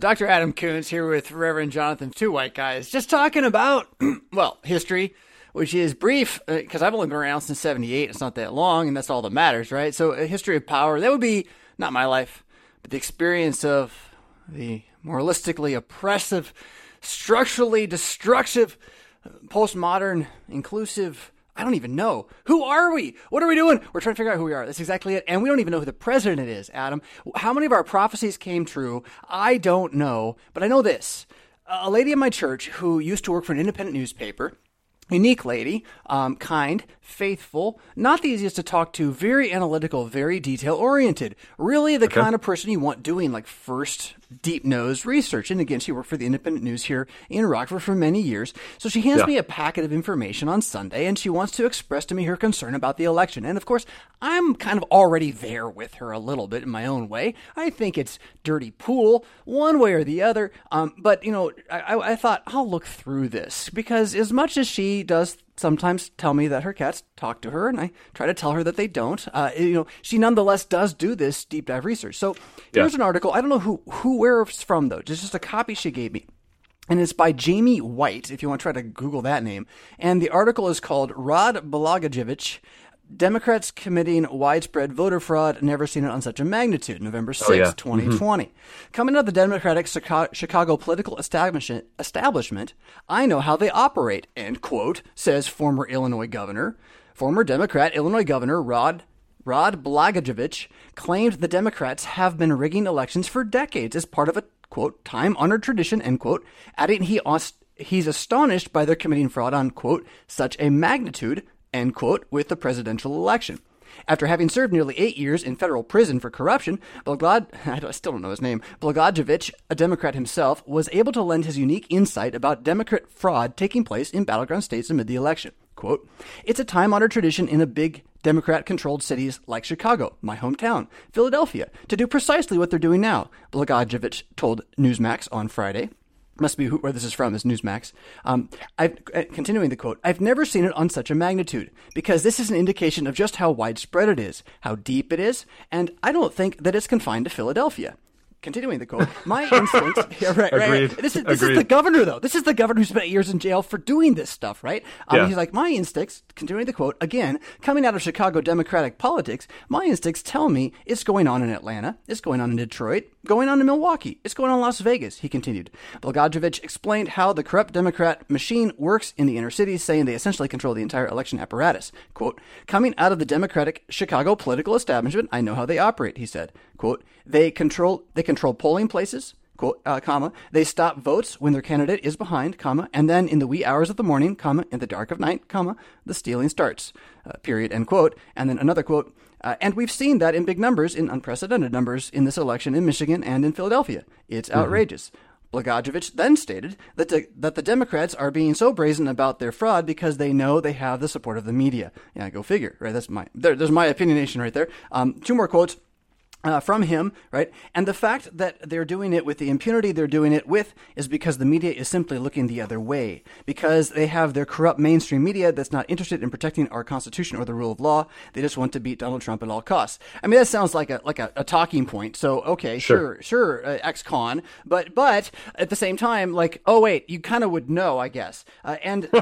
Dr. Adam Koontz here with Reverend Jonathan, two white guys, just talking about, well, history, which is brief because uh, I've only been around since 78. It's not that long, and that's all that matters, right? So, a history of power, that would be not my life, but the experience of the moralistically oppressive, structurally destructive, postmodern, inclusive, I don't even know. Who are we? What are we doing? We're trying to figure out who we are. That's exactly it. And we don't even know who the president is, Adam. How many of our prophecies came true? I don't know, but I know this. A lady in my church who used to work for an independent newspaper unique lady, um, kind, faithful, not the easiest to talk to, very analytical, very detail oriented. Really the okay. kind of person you want doing like first deep nose research. And again, she worked for the Independent News here in Rockford for many years. So she hands yeah. me a packet of information on Sunday and she wants to express to me her concern about the election. And of course, I'm kind of already there with her a little bit in my own way. I think it's dirty pool, one way or the other. Um, but, you know, I, I thought I'll look through this because as much as she does sometimes tell me that her cats talk to her, and I try to tell her that they don't. Uh, you know, she nonetheless does do this deep dive research. So here's yeah. an article. I don't know who who where it's from though. It's just a copy she gave me. And it's by Jamie White, if you want to try to Google that name. And the article is called Rod Blagojevich Democrats committing widespread voter fraud, never seen it on such a magnitude. November 6, oh, yeah. 2020. Mm-hmm. Coming out of the Democratic Chicago political establishment, establishment, I know how they operate, end quote, says former Illinois governor. Former Democrat Illinois Governor Rod Rod Blagojevich claimed the Democrats have been rigging elections for decades as part of a quote time honored tradition end quote, adding he he's astonished by their committing fraud on quote such a magnitude end quote, with the presidential election. After having served nearly eight years in federal prison for corruption, Blagod, I still don't know his name, Blagojevich, a Democrat himself, was able to lend his unique insight about Democrat fraud taking place in battleground states amid the election. Quote, It's a time honored tradition in a big Democrat controlled cities like Chicago, my hometown, Philadelphia, to do precisely what they're doing now, Blagojevich told Newsmax on Friday must be who, where this is from is Newsmax. Um, I've, uh, continuing the quote, I've never seen it on such a magnitude because this is an indication of just how widespread it is, how deep it is, and I don't think that it's confined to Philadelphia continuing the quote, my instinct. Yeah, right, right. This is this Agreed. is the governor though. This is the governor who spent years in jail for doing this stuff, right? Um, yeah. He's like, my instincts. Continuing the quote again, coming out of Chicago Democratic politics, my instincts tell me it's going on in Atlanta, it's going on in Detroit, going on in Milwaukee, it's going on in Las Vegas. He continued. Blagojevich explained how the corrupt Democrat machine works in the inner cities, saying they essentially control the entire election apparatus. Quote, coming out of the Democratic Chicago political establishment, I know how they operate. He said. Quote, they control they control polling places, quote, uh, comma, they stop votes when their candidate is behind, comma, and then in the wee hours of the morning, comma, in the dark of night, comma, the stealing starts, uh, period, end quote. And then another quote, uh, and we've seen that in big numbers, in unprecedented numbers in this election in Michigan and in Philadelphia. It's mm-hmm. outrageous. Blagojevich then stated that, the, that the Democrats are being so brazen about their fraud because they know they have the support of the media. Yeah, go figure, right? That's my there, there's my opinionation right there. Um, two more quotes uh, from him, right? And the fact that they're doing it with the impunity they're doing it with is because the media is simply looking the other way. Because they have their corrupt mainstream media that's not interested in protecting our Constitution or the rule of law. They just want to beat Donald Trump at all costs. I mean, that sounds like a like a, a talking point. So okay, sure, sure, sure uh, ex-con, but but at the same time, like, oh wait, you kind of would know, I guess. Uh, and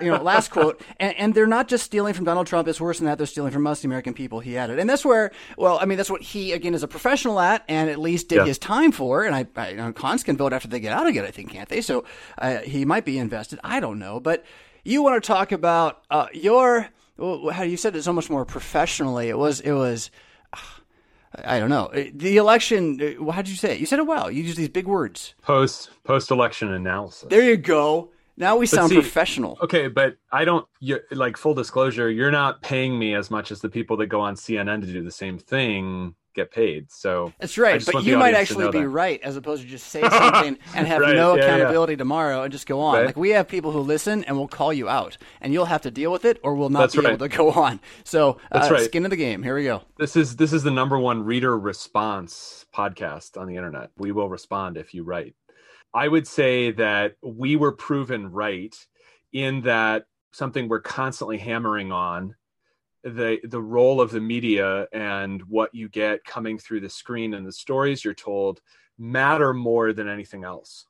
you know, last quote, and, and they're not just stealing from Donald Trump. It's worse than that. They're stealing from us, the American people. He added, and that's where, well, I mean, that's what he again, as a professional at and at least did yeah. his time for. And I, I you know, cons can vote after they get out of it, I think, can't they? So uh, he might be invested. I don't know. But you want to talk about uh, your, well, how you said it so much more professionally. It was, it was, I don't know. Uh, the election, uh, how did you say it? You said it well. You use these big words. Post post election analysis. There you go. Now we sound see, professional. Okay, but I don't you like full disclosure. You're not paying me as much as the people that go on CNN to do the same thing get paid. So that's right. But you might actually be that. right, as opposed to just say something and have right. no yeah, accountability yeah. tomorrow and just go on. Right. Like we have people who listen and will call you out, and you'll have to deal with it, or we'll not that's be right. able to go on. So that's uh, right. Skin of the game. Here we go. This is this is the number one reader response podcast on the internet. We will respond if you write. I would say that we were proven right in that something we're constantly hammering on the the role of the media and what you get coming through the screen and the stories you're told matter more than anything else.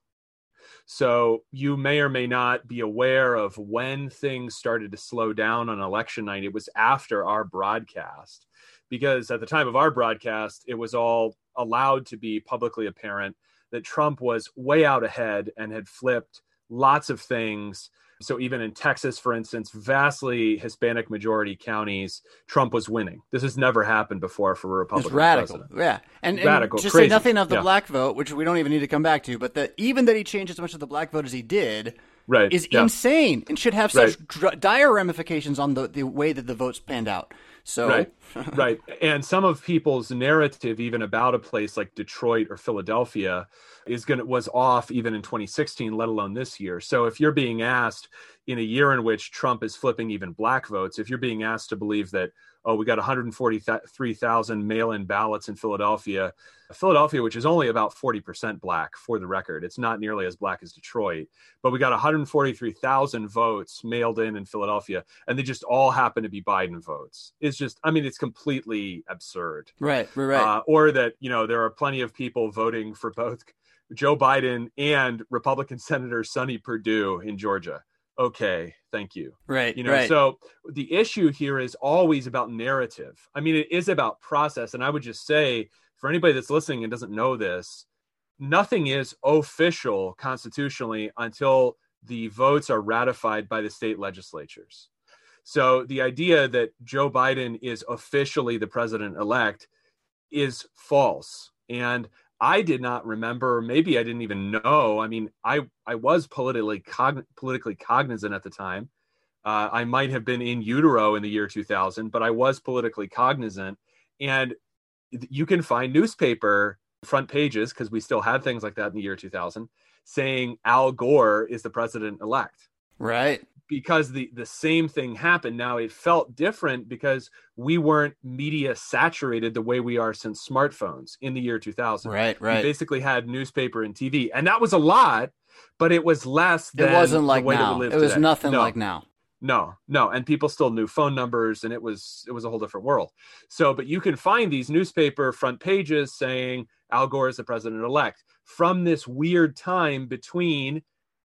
So you may or may not be aware of when things started to slow down on election night. It was after our broadcast, because at the time of our broadcast, it was all allowed to be publicly apparent that Trump was way out ahead and had flipped lots of things so even in Texas, for instance, vastly Hispanic majority counties, Trump was winning. This has never happened before for a Republican it's radical. president. Yeah, and, and radical, just crazy. say nothing of the Yeah. black vote, which we don't even need to come back to. But that even that he changed as much of the black vote as he did Right. is yeah. insane and should have such dr- dire ramifications on the, the way that the votes panned out. So Right. right. And some of people's narrative, even about a place like Detroit or Philadelphia, is gonna was off even in 2016, let alone this year. So if you're being asked in a year in which Trump is flipping even black votes, if you're being asked to believe that, oh, we got 143,000 mail-in ballots in Philadelphia, Philadelphia, which is only about 40% black for the record, it's not nearly as black as Detroit, but we got 143,000 votes mailed in in Philadelphia, and they just all happen to be Biden votes. It's just, I mean, it's completely absurd. right, right, right. Uh, or that, you know, there are plenty of people voting for both Joe Biden and Republican Senator Sonny Perdue in Georgia. Okay, thank you. right, You know, right. so the issue here is always about narrative. I mean, it is about process. And I would just say, for anybody that's listening and doesn't know this, nothing is official constitutionally until the votes are ratified by the state legislatures. So the idea that Joe Biden is officially the president elect is false. And I did not remember, maybe I didn't even know. I mean, I I was politically cogn- politically cognizant at the time. Uh, I might have been in utero in the year 2000, but I was politically cognizant. And you can find newspaper front pages because we still had things like that in the year 2000 saying Al Gore is the president elect right. Because the the same thing happened now it felt different because we weren't media saturated the way we are since smartphones in the year 2000 Right, we right. basically had newspaper and tv and that was a lot but it was less It wasn't like the way that now. we It was today. nothing No. like now. No, no, and people still knew phone numbers, and it was it was a whole different world. So, but you can find these newspaper front pages saying Al Gore is the president elect from this weird time between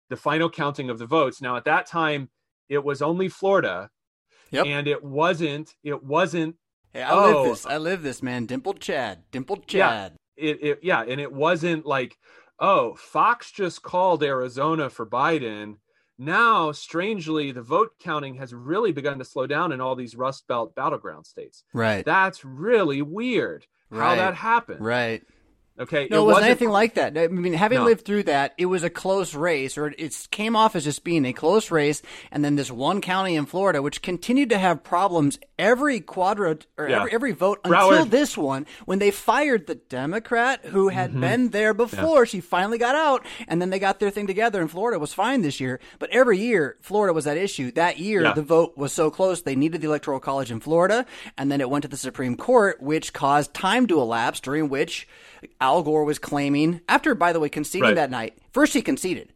the final counting of the votes. Now, at that time, it was only Florida, Yep. and it wasn't it wasn't Hey, I live Oh. this. I live this, man. Dimpled Chad. Dimpled Yeah. Chad. it, it yeah, and it wasn't like oh Fox just called Arizona for Biden. Now, strangely, the vote counting has really begun to slow down in all these Rust Belt battleground states. Right. That's really weird how that happened. right. Okay. No, it, wasn't anything like that. I mean, having No. lived through that, it was a close race, or it came off as just being a close race. And then this one county in Florida, which continued to have problems every quadrant or Yeah. every, every vote until this one, when they fired the Democrat who had Mm-hmm. been there before. She finally got out, and then they got their thing together, and Florida was fine this year. But every year, Florida was that issue. That year, Yeah. the vote was so close, they needed the Electoral College in Florida, and then it went to the Supreme Court, which caused time to elapse, during which Al Gore was claiming, after, by the way, conceding Right. that night. First, he conceded.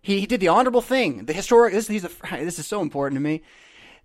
He, he did the honorable thing. The historic. This, he's a, this is so important to me.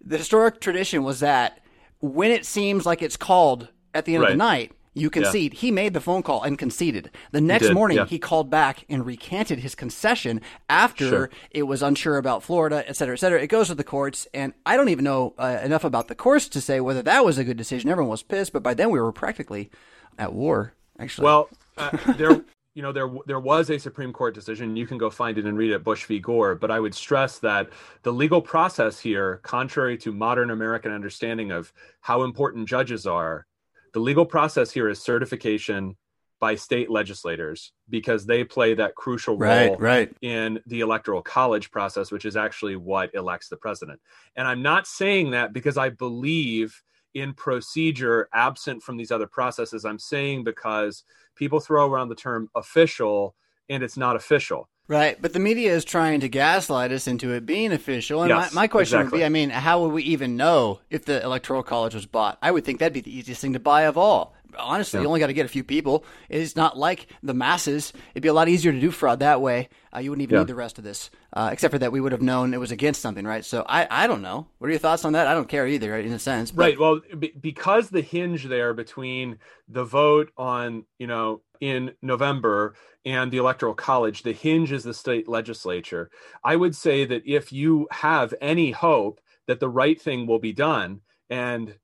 The historic tradition was that when it seems like it's called at the end of the night, you concede. He made the phone call and conceded. The next did, morning, yeah. he called back and recanted his concession after Sure. it was unsure about Florida, et cetera, et cetera. It goes to the courts, and I don't even know uh, enough about the courts to say whether that was a good decision. Everyone was pissed, but by then we were practically at war. Actually, Well, uh, there, you know, there there was a Supreme Court decision. You can go find it and read it, Bush v. Gore. But I would stress that the legal process here, contrary to modern American understanding of how important judges are, the legal process here is certification by state legislators because they play that crucial role right, right. in the electoral college process, which is actually what elects the president. And I'm not saying that because I believe in procedure absent from these other processes. I'm saying because people throw around the term official and it's not official. Right, but the media is trying to gaslight us into it being official. And Yes, my, my question would be I mean, how would we even know if the Electoral College was bought? I would think that'd be the easiest thing to buy of all. honestly, Yeah. you only got to get a few people. It's not like the masses. It'd be a lot easier to do fraud that way. Uh, you wouldn't even Yeah. need the rest of this, uh, except for that we would have known it was against something, right? So I, I don't know. What are your thoughts on that? I don't care either, in a sense. but- Right. Well, be- because the hinge there between the vote on, you know, in November and the Electoral College, the hinge is the state legislature. I would say that if you have any hope that the right thing will be done, and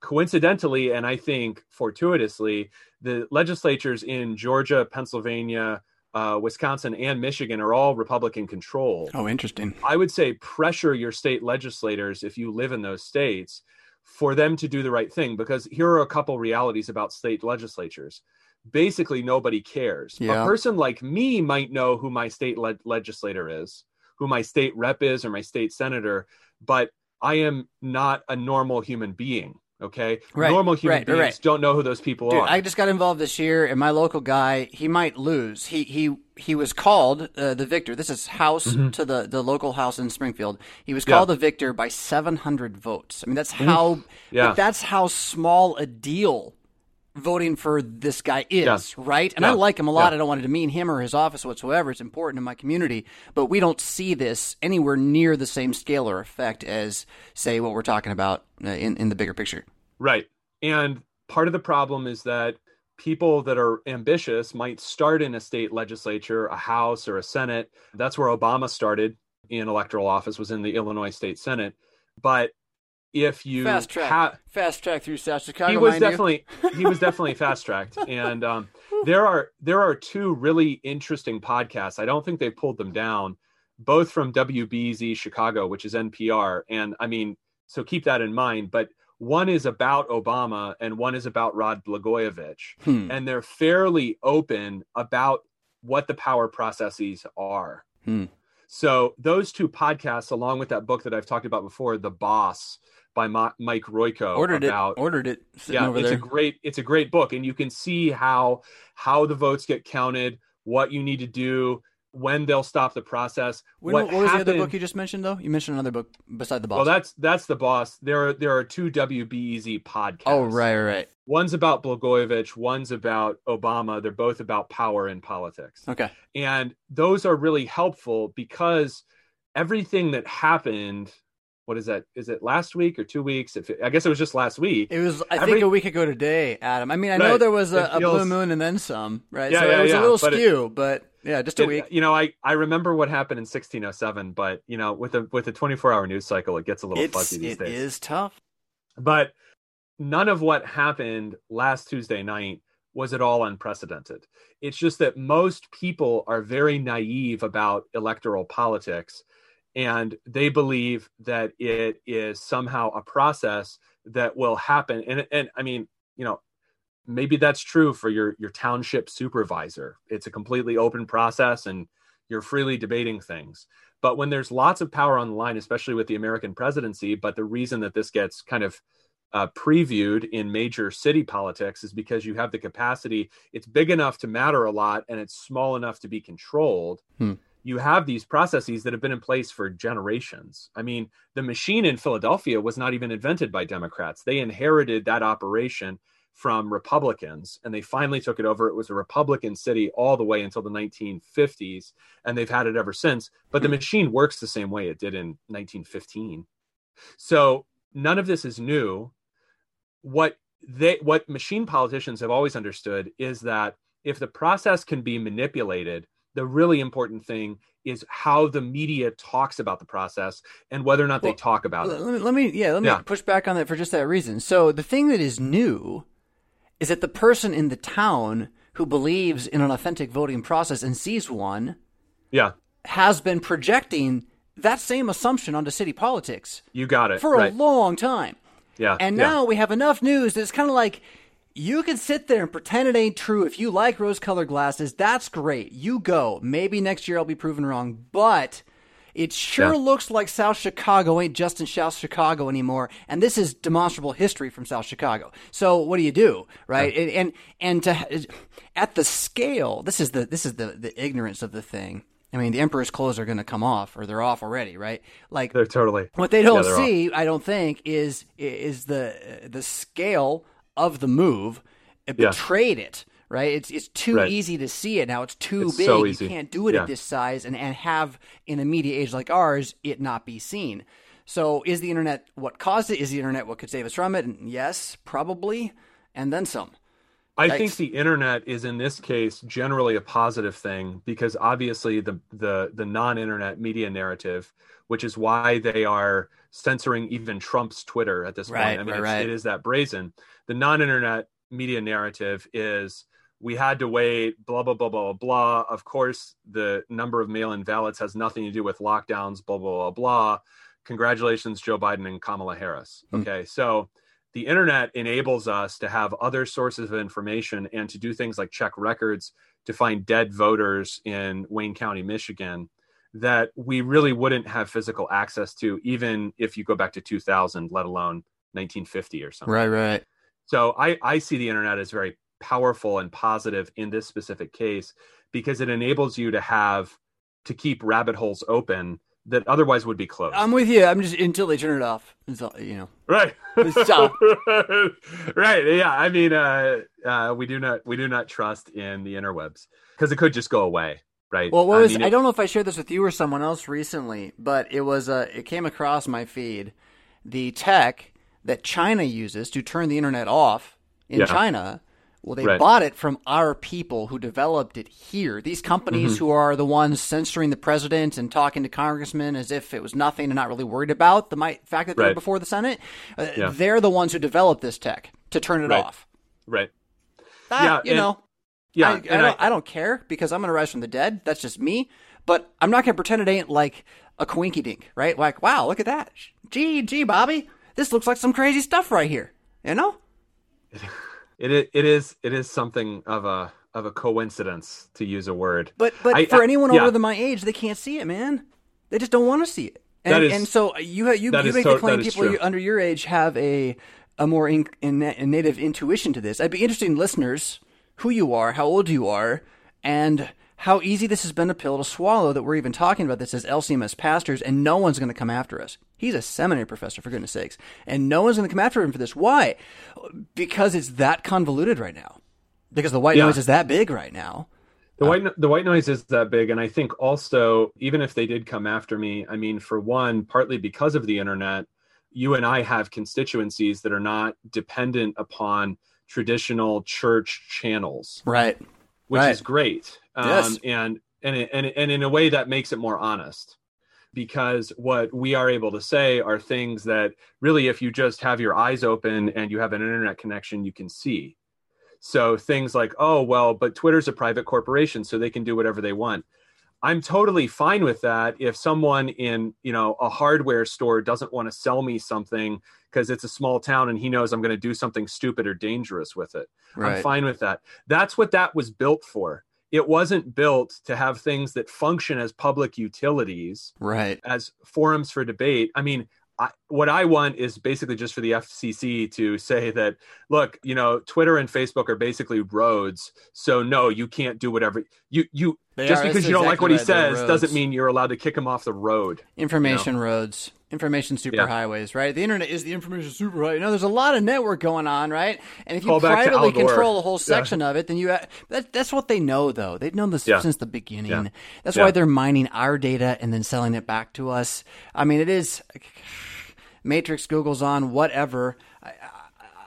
coincidentally, and I think fortuitously, the legislatures in Georgia, Pennsylvania, uh, Wisconsin, and Michigan are all Republican controlled. Oh, interesting. I would say pressure your state legislators if you live in those states for them to do the right thing because here are a couple realities about state legislatures. Basically, nobody cares. Yeah. A person like me might know who my state le- legislator is, who my state rep is, or my state senator, but I am not a normal human being. Okay, Right, normal human right, beings right. don't know who those people Dude, are. I just got involved this year, and my local guy, he might lose. He he he was called uh, the victor. This is House to the the local house in Springfield. He was Mm-hmm. Yeah. called the victor by 700 votes. I mean, that's how Yeah. that's how small a deal voting for this guy is, Yeah. right? And I like him a lot. Yeah. I don't want to demean him or his office whatsoever. It's important in my community, but we don't see this anywhere near the same scale or effect as, say, what we're talking about uh, in in the bigger picture. Right. And part of the problem is that people that are ambitious might start in a state legislature, a house or a senate. That's where Obama started in electoral office was in the Illinois State Senate. But if you Fast track, ha- fast track through South Chicago. he was mind you. definitely he was definitely fast tracked and um, there are there are two really interesting podcasts i don't think they pulled them down both from wbez chicago which is npr and i mean so keep that in mind but one is about obama and one is about rod blagojevich Hmm. and they're fairly open about what the power processes are Hmm. so those two podcasts along with that book that i've talked about before the boss by Ma- mike royko ordered about it. Ordered it. Yeah over it's there. a great it's a great book and you can see how how the votes get counted what you need to do when they'll stop the process When- what, was the other book you just mentioned, though? You mentioned another book beside the boss. well that's that's the boss there are there are two wbez podcasts oh, right, right. one's about blagojevich one's about obama they're both about power and politics Okay. and those are really helpful because everything that happened what is that is it last week or two weeks if it, i guess it was just last week It was, I Every- think, a week ago today, Adam. I mean, I know there was a, It a blue moon and then some, right? Yeah, so yeah, it was yeah, a little but it- skew, but yeah, just a It- week. you know i i remember what happened in 1607 but you know with a with a 24 hour news cycle it gets a little It's, fuzzy these it days is tough. but none of what happened last tuesday night was at all unprecedented it's just that most people are very naive about electoral politics and they believe that it is somehow a process that will happen. And and i mean you know maybe that's true for your your township supervisor. It's a completely open process and you're freely debating things. But when there's lots of power on the line especially with the american presidency but the reason that this gets kind of uh, previewed in major city politics is because you have the capacity it's big enough to matter a lot and it's small enough to be controlled. Hmm. You have these processes that have been in place for generations i mean the machine in philadelphia was not even invented by democrats they inherited that operation from Republicans, and they finally took it over. It was a Republican city all the way until the 1950s, and they've had it ever since. But the hmm. machine works the same way it did in 1915. So none of this is new. What they what machine politicians have always understood is that if the process can be manipulated, the really important thing is how the media talks about the process and whether or not Well, they talk about Let it. me, let me, yeah, let me Yeah. push back on that for just that reason. So the thing that is new is that the person in the town who believes in an authentic voting process and sees one Yeah, has been projecting that same assumption onto city politics you got it. for right. a long time. yeah, And yeah. now we have enough news that it's kind of like you can sit there and pretend it ain't true. If you like rose colored glasses, that's great. You go. Maybe next year I'll be proven wrong. But it sure Yeah. looks like South Chicago ain't just in South Chicago anymore. And this is demonstrable history from South Chicago. So what do you do? Right? And, and, and to, at the scale, this is the, this is the, the ignorance of the thing. I mean, the emperor's clothes are going to come off, or they're off already, right? Like They're totally. what they don't Yeah, see, I don't think, is is the the scale of the move. it Yeah. betrayed it. Right, it's it's too Right. easy to see it now. It's too It's big. so You can't do it Yeah. at this size and, and have in a media age like ours it not be seen. So is the internet what caused it? Is the internet what could save us from it? And yes, probably, and then some. I Yikes. think the internet is in this case generally a positive thing because obviously the the the non-internet media narrative, which is why they are censoring even Trump's Twitter at this Right, point. I mean, right, right. it is that brazen. The non-internet media narrative is we had to wait, blah blah blah blah blah. Of course, the number of mail-in ballots has nothing to do with lockdowns, blah blah blah blah. Congratulations, Joe Biden and Kamala Harris. Hmm. Okay, so the internet enables us to have other sources of information and to do things like check records to find dead voters in Wayne County, Michigan, that we really wouldn't have physical access to, even if you go back to 2000, let alone 1950 or something. Right, right. So I, I see the internet as very powerful and positive in this specific case because it enables you to have to keep rabbit holes open that otherwise would be closed. I'm with you. I'm just until they turn it off. You know. right Stop. right yeah i mean uh uh we do not we do not trust in the interwebs because it could just go away right Well, what was mean, I don't know if I shared this with you or someone else recently, but it was uh, it came across my feed the tech that China uses to turn the internet off in Yeah. China. Well, they Right. bought it from our people who developed it here. These companies Mm-hmm. who are the ones censoring the president and talking to congressmen as if it was nothing and not really worried about the fact that they're before the Senate. Uh, Yeah. They're the ones who developed this tech to turn it Right. off. right Ah, Yeah, you and- know, yeah I, I, don't, I, don't care because I'm going to rise from the dead. That's just me. But I'm not going to pretend it ain't like a quinky dink, right? Like, wow, look at that. Gee, gee, Bobby, this looks like some crazy stuff right here. You know? it, i- it is it is something of a of a coincidence to use a word But but I- for I- anyone yeah. older than my age, they can't see it, man. They just don't want to see it. And, is- and so you you, you make the claim people true. under your age have a a more in, in, in native intuition to this. I'd be interested in listeners who you are, how old you are, and how easy this has been a pill to swallow that we're even talking about this as LCMS pastors, and no one's going to come after us. He's a seminary professor, for goodness sakes, and no one's going to come after him for this. Why? Because it's that convoluted right now. Because the white Yeah. noise is that big right now. The uh, white the white noise is that big, and I think also even if they did come after me, I mean, for one, partly because of the internet, you and I have constituencies that are not dependent upon traditional church channels, Right. which Right. is great. Um, Yes. and and and and in a way that makes it more honest. Because what we are able to say are things that really, if you just have your eyes open and you have an internet connection, you can see. So things like, oh, well, but Twitter's a private corporation, so they can do whatever they want. I'm totally fine with that if someone in, you know, a hardware store doesn't want to sell me something because it's a small town and he knows I'm going to do something stupid or dangerous with it. Right. I'm fine with that. That's what that was built for. It wasn't built to have things that function as public utilities Right. as forums for debate. I mean, I, what I want is basically just for the FCC to say that, look, you know, Twitter and Facebook are basically roads. So no, you can't do whatever you you They just because you don't like what he right. Says doesn't mean you're allowed to kick him off the road. information roads, information superhighways, right? The internet is the information superhighway. You know, there's a lot of network going on, right? And if you Call privately control a whole Yeah. section of it, then you uh, that, that's what they know, though. They've known this Yeah. since the beginning. Yeah. That's Yeah. why they're mining our data and then selling it back to us. I mean, it is Matrix, Google's on, whatever.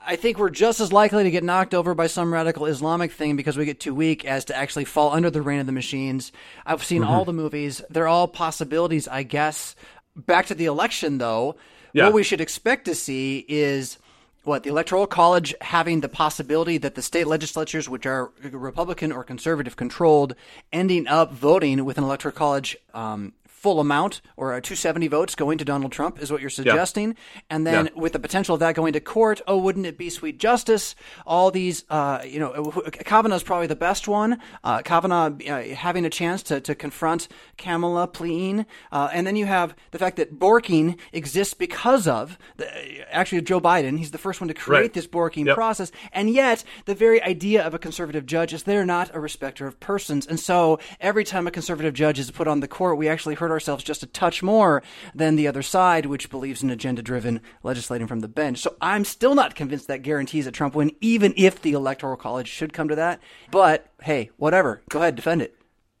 I, think we're just as likely to get knocked over by some radical Islamic thing because we get too weak as to actually fall under the reign of the machines. I've seen Mm-hmm. all the movies. They're all possibilities, I guess. Back to the election, though. Yeah. What we should expect to see is what the electoral college having the possibility that the state legislatures, which are Republican or conservative controlled, ending up voting with an electoral college um, full amount or uh, 270 votes going to Donald Trump is what you're suggesting, and then Yeah. with the potential of that going to court. Oh, wouldn't it be sweet justice? All these, uh, you know, Kavanaugh's probably the best one. Uh, Kavanaugh uh, having a chance to, to confront Kamala pleading, uh, and then you have the fact that Borking exists because of the, actually Joe Biden. He's the first one to create Right. this Borking Yep. process, and yet the very idea of a conservative judge is they're not a respecter of persons, and so every time a conservative judge is put on the court, we actually hurt ourselves just a touch more than the other side, which believes in agenda driven legislating from the bench. So I'm still not convinced that guarantees a Trump win, even if the Electoral College should come to that. But hey, whatever. Go ahead, defend it.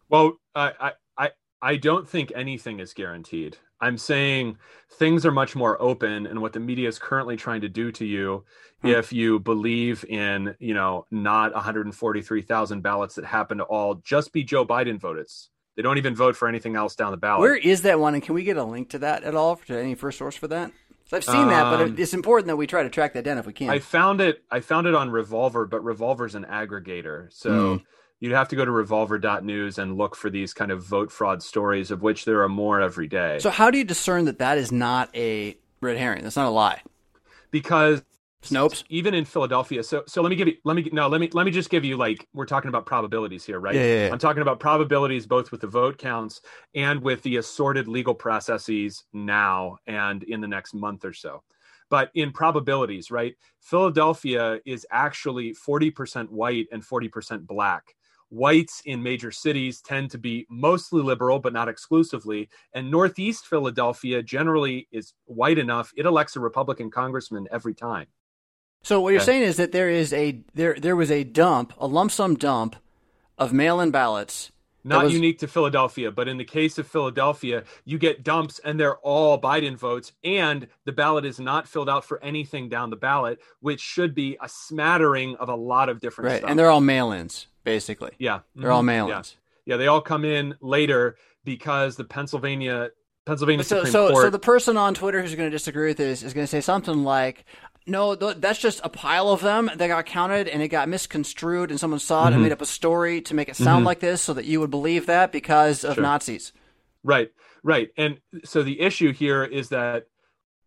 Well, I, I, I don't think anything is guaranteed. I'm saying things are much more open, and what the media is currently trying to do to you, hmm. if you believe in, you know, not 143,000 ballots that happen to all just be Joe Biden votes. They don't even vote for anything else down the ballot. Where is that one, and can we get a link to that at all? To any first source for that? So I've seen um, that, but um, it's important that we try to track that down if we can. I found it. I found it on Revolver, but Revolver's an aggregator, so. Mm you'd have to go to revolver.news and look for these kind of vote fraud stories, of which there are more every day. So, how do you discern that that is not a red herring? That's not a lie. Because Snopes, even in Philadelphia. So, so let me give you. Let me no. Let me let me just give you like we're talking about probabilities here, right? Yeah, yeah, yeah. I'm talking about probabilities both with the vote counts and with the assorted legal processes now and in the next month or so. But in probabilities, right? Philadelphia is actually 40% white and 40% black whites in major cities tend to be mostly liberal, but not exclusively. And Northeast Philadelphia generally is white enough, it elects a Republican congressman every time. So what you're okay. saying is that there is a there there was a dump, a lump sum dump of mail-in ballots. Not was... unique to Philadelphia, but in the case of Philadelphia, you get dumps and they're all Biden votes, and the ballot is not filled out for anything down the ballot, which should be a smattering of a lot of different right. stuff. And they're all mail-ins basically. Yeah. They're all mm-hmm. mail-ins. Yeah. yeah, they all come in later because the Pennsylvania Pennsylvania so, Supreme so, Court. So the person on Twitter who's going to disagree with this is going to say something like, "No, that's just a pile of them that got counted and it got misconstrued, and someone saw it mm-hmm. and made up a story to make it sound mm-hmm. like this, so that you would believe that because of sure. Nazis." Right, right, and so the issue here is that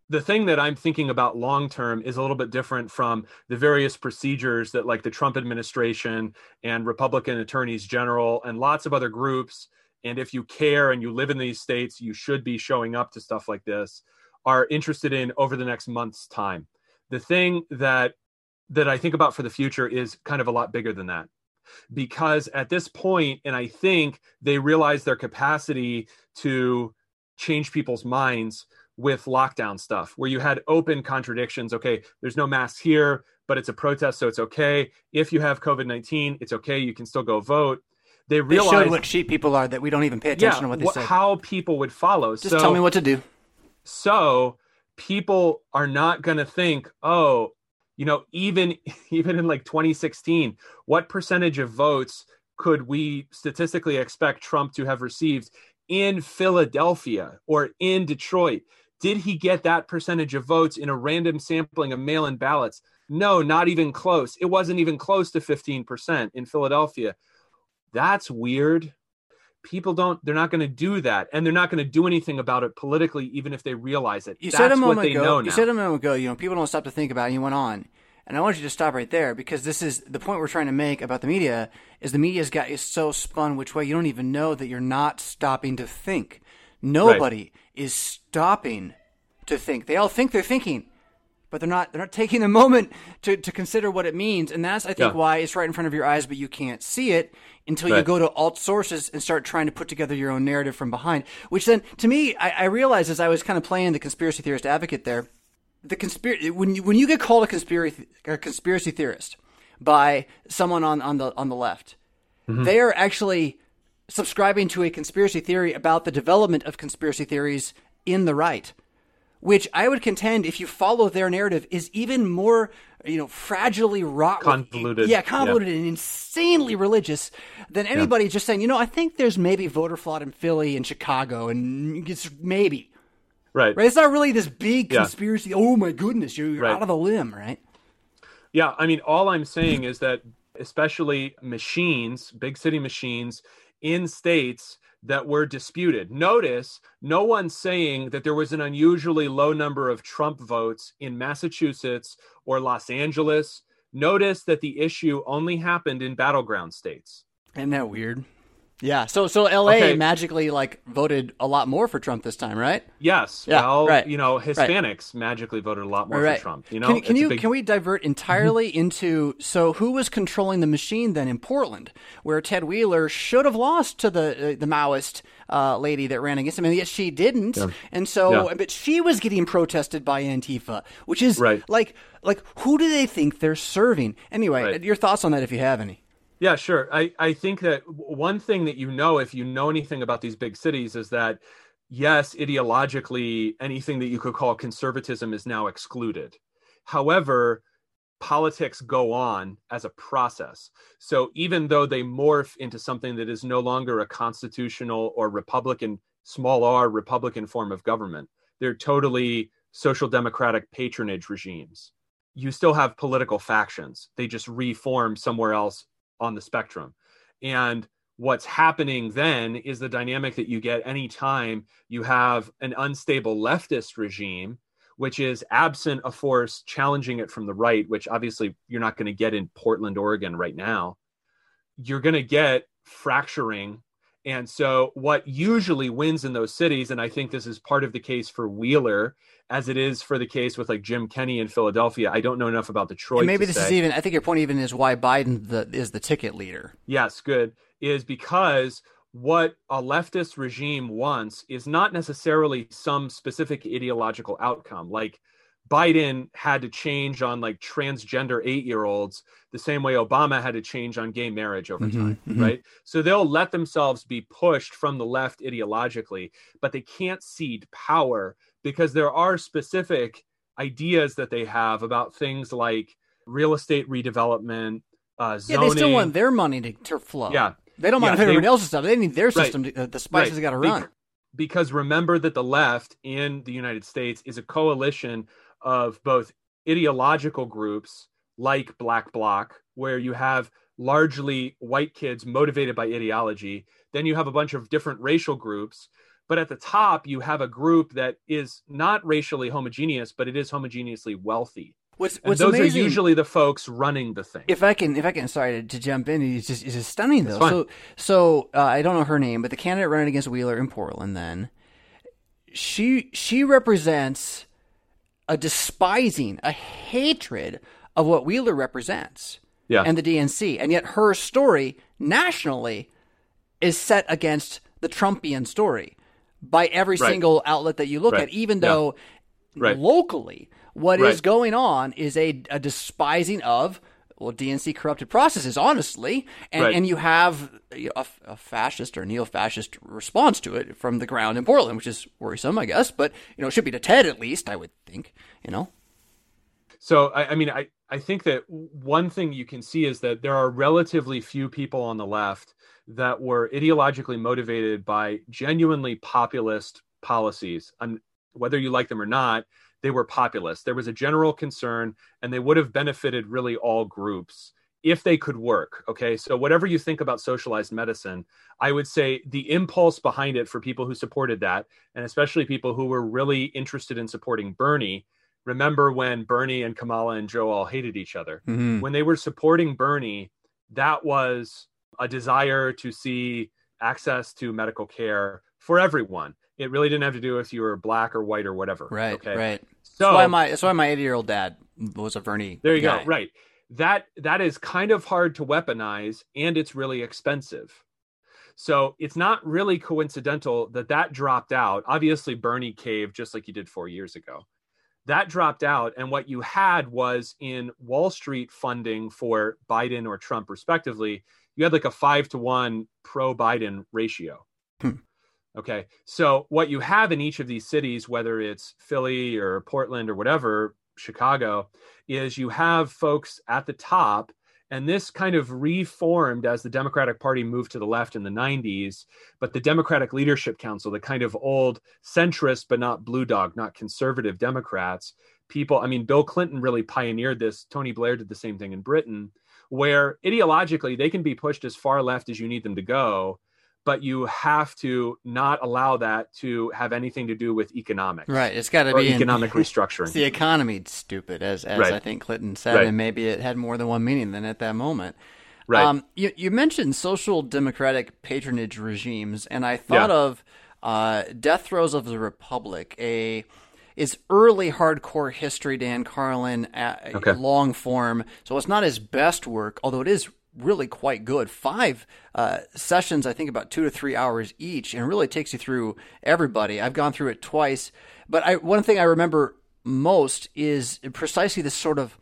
the thing that I'm thinking about long term is a little bit different from the various procedures that, like the Trump administration and Republican attorneys general and lots of other groups, and if you care and you live in these states, you should be showing up to stuff like this, are interested in over the next month's time. The thing that that I think about for the future is kind of a lot bigger than that. Because at this point, and I think they realize their capacity to change people's minds with lockdown stuff where you had open contradictions. Okay, there's no masks here, but it's a protest, so it's okay. If you have COVID 19, it's okay. You can still go vote. They realized they showed what sheep people are that we don't even pay attention yeah, to what they say. How people would follow. Just so, tell me what to do. So people are not going to think, oh, you know, even even in like 2016, what percentage of votes could we statistically expect Trump to have received in Philadelphia or in Detroit? Did he get that percentage of votes in a random sampling of mail in ballots? No, not even close. It wasn't even close to 15% in Philadelphia. That's weird. People don't, they're not going to do that. And they're not going to do anything about it politically, even if they realize it. You That's said a moment ago, you said a moment ago, you know, people don't stop to think about it. And you went on. And I want you to stop right there because this is the point we're trying to make about the media is the media's got is so spun which way you don't even know that you're not stopping to think. Nobody right. is stopping to think. They all think they're thinking, but they're not. They're not taking the moment to, to consider what it means, and that's I think yeah. why it's right in front of your eyes, but you can't see it until right. you go to alt sources and start trying to put together your own narrative from behind. Which then, to me, I, I realized as I was kind of playing the conspiracy theorist advocate there, the conspiracy when you, when you get called a conspiracy a conspiracy theorist by someone on, on the on the left, mm-hmm. they are actually subscribing to a conspiracy theory about the development of conspiracy theories in the right, which I would contend, if you follow their narrative, is even more, you know, fragilely wrought, convoluted, yeah, convoluted yeah. and insanely religious than anybody yeah. just saying, you know, I think there's maybe voter fraud in Philly and Chicago, and it's maybe. Right. Right. It's not really this big conspiracy. Yeah. Oh my goodness, you're, you're right. out of the limb, right? Yeah, I mean, all I'm saying is that especially machines, big city machines in states that were disputed. Notice no one's saying that there was an unusually low number of Trump votes in Massachusetts or Los Angeles. Notice that the issue only happened in battleground states. Isn't that weird? Yeah. So so LA Okay. magically like voted a lot more for Trump this time, right? Yes. Yeah, well, right, you know, Hispanics magically voted a lot more right. for Trump. You know, can, can you big- can we divert entirely into so who was controlling the machine then in Portland, where Ted Wheeler should have lost to the uh, the Maoist uh, lady that ran against him, and yet she didn't, and so Yeah. but she was getting protested by Antifa, which is Right. like like who do they think they're serving? Anyway, Right. your thoughts on that if you have any. Yeah, sure. I, I think that one thing that you know, if you know anything about these big cities, is that yes, ideologically, anything that you could call conservatism is now excluded. However, politics go on as a process. So even though they morph into something that is no longer a constitutional or Republican, small r Republican form of government, they're totally social democratic patronage regimes. You still have political factions. They just reform somewhere else on the spectrum. And what's happening then is the dynamic that you get anytime you have an unstable leftist regime, which is absent a force challenging it from the right, which obviously you're not going to get in Portland, Oregon right now. You're going to get fracturing. And so, what usually wins in those cities, and I think this is part of the case for Wheeler, as it is for the case with like Jim Kenney in Philadelphia. I don't know enough about Detroit. And maybe this is even. I think your point even is why Biden the, is the ticket leader. yes, good, is because what a leftist regime wants is not necessarily some specific ideological outcome. Like Biden had to change on like transgender eight year olds the same way Obama had to change on gay marriage over time, right? So they'll let themselves be pushed from the left ideologically, but they can't cede power because there are specific ideas that they have about things like real estate redevelopment, uh, Yeah, they still want their money to, to flow. Yeah. They don't mind Yeah, they- else's stuff. They need their Right. system. To, uh, the spices Right. got to run. because remember that the left in the United States is a coalition of both ideological groups like Black Bloc, where you have largely white kids motivated by ideology. Then you have a bunch of different racial groups. But at the top, you have a group that is not racially homogeneous, but it is homogeneously wealthy. What's What's those amazing? are usually the folks running the thing. if I can, if I can, sorry to, to jump in. It's just, it's just stunning though. So, so uh, I don't know her name, but the candidate running against Wheeler in Portland, then she she represents a despising, a hatred of what Wheeler represents, Yeah. and the DNC, and yet her story nationally is set against the Trumpian story by every Right. single outlet that you look Right. at, even Yeah. though Right. locally what is going on is a, a despising of well DNC corrupted processes honestly and, Right. and you have a, a fascist or neo-fascist response to it from the ground in Portland which is worrisome I guess but you know it should be to Ted at least I would think you know So I, I mean, I, I think that one thing you can see is that there are relatively few people on the left that were ideologically motivated by genuinely populist policies. And whether you like them or not, they were populist. There was a general concern, and they would have benefited really all groups if they could work. Okay. So, whatever you think about socialized medicine, I would say the impulse behind it for people who supported that, and especially people who were really interested in supporting Bernie, remember when Bernie and Kamala and Joe all hated each other. Mm-hmm. When they were supporting Bernie, that was a desire to see access to medical care for everyone. It really didn't have to do with you were black or white or whatever. right Okay. right So that's why my that's why my 80 year old dad was a Bernie there you guy. go. Right. That that is kind of hard to weaponize and it's really expensive. So it's not really coincidental that that dropped out. Obviously Bernie caved just like he did 4 years ago. That dropped out and what you had was in Wall Street funding for Biden or Trump respectively, you had like a 5 to 1 pro Biden ratio. Hmm. Okay. So what you have in each of these cities whether it's Philly or Portland or whatever, Chicago, is you have folks at the top and this kind of reformed as the Democratic Party moved to the left in the 90s. But the Democratic Leadership Council, the kind of old centrist, but not blue dog, not conservative Democrats, people, I mean, Bill Clinton really pioneered this. Tony Blair did the same thing in Britain, where ideologically they can be pushed as far left as you need them to go. But you have to not allow that to have anything to do with economics, right it's got to be in- economic restructuring. It's the economy, stupid, as as Right. I think Clinton said, Right. and maybe it had more than one meaning than at that moment. Right. Um, you, you mentioned social democratic patronage regimes, and I thought Yeah. of uh, Death Throes of the Republic, a is early hardcore history, Dan Carlin, uh, Okay. long form. So it's not his best work, although it is really quite good. Five uh, sessions, I think about two to three hours each, and really takes you through everybody. I've gone through it twice, but I, one thing I remember most is precisely this sort of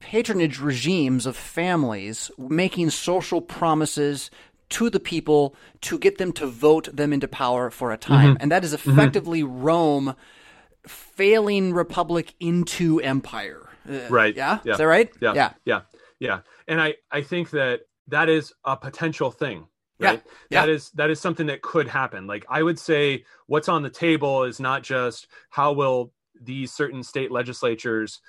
patronage regimes of families making social promises to the people to get them to vote them into power for a time. Mm-hmm. And that is effectively Rome failing republic into empire. Uh, Right. Yeah? Yeah. Is that right? yeah Yeah. yeah yeah. And i i think that that is a potential thing Yeah, right? Yeah. that is that is something that could happen. Like i would say what's on the table is not just how will these certain state legislatures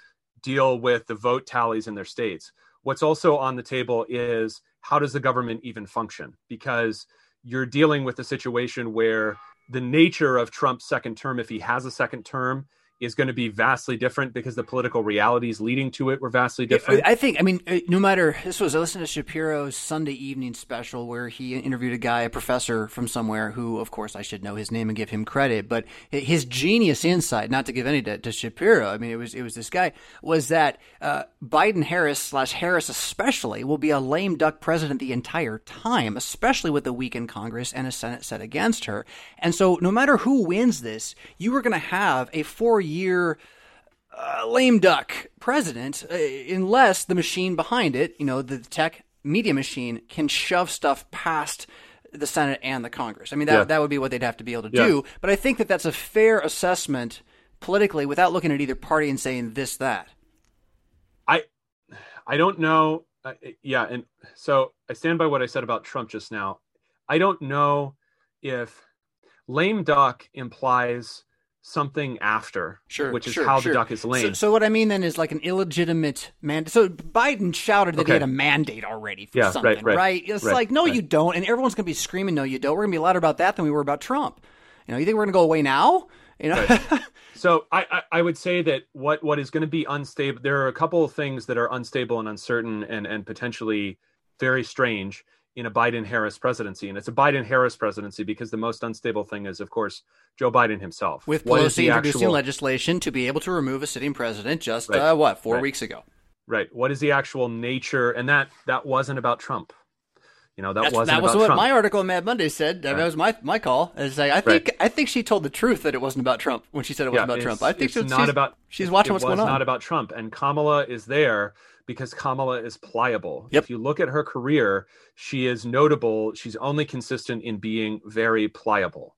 deal with the vote tallies in their states. What's also on the table is how does the government even function? Because you're dealing with a situation where the nature of Trump's second term, if he has a second term, is going to be vastly different because the political realities leading to it were vastly different. I think, I mean, uh, no matter, this was, I listened to Shapiro's Sunday evening special where he interviewed a guy, a professor from somewhere who, of course, I should know his name and give him credit, but his genius insight, not to give any to, to Shapiro, I mean, it was, it was this guy, was that uh, Biden Harris slash Harris especially will be a lame duck president the entire time, especially with the weakened Congress and a Senate set against her. And so no matter who wins this, you are going to have a four year uh, lame duck president uh, unless the machine behind it, you know, the tech media machine can shove stuff past the Senate and the Congress. I mean, that Yeah. that would be what they'd have to be able to Yeah. do. But I think that that's a fair assessment politically without looking at either party and saying this that. I I don't know. Uh, yeah, and so I stand by what I said about Trump just now. I don't know if lame duck implies something after, Sure, which is sure, how sure. the duck is lame. So, so what I mean then is like an illegitimate mandate. So Biden shouted that he had a mandate already for Yeah, right, something, right, It's right, like no, right. you don't, and everyone's going to be screaming, no, you don't. We're going to be louder about that than we were about Trump. You know, you think we're going to go away now? You know, So I, I, I would say that what, what is going to be unstable, there are a couple of things that are unstable and uncertain and, and potentially very strange in a Biden Harris presidency. And it's a Biden Harris presidency because the most unstable thing is, of course, Joe Biden himself. with What Pelosi introducing actual- legislation to be able to remove a sitting president just Right. uh, what four Right. weeks ago. Right. What is the actual nature? And that that wasn't about Trump. You know, that That's, wasn't that was about what Trump. my article on Mad Monday said. That was my my call. Is like, I think I think she told the truth that it wasn't about Trump when she said it wasn't about Trump. I think it's she- not she's, about. she's watching it what's was going on. Not about Trump, and Kamala is there because Kamala is pliable. Yep. If you look at her career, she is notable. She's only consistent in being very pliable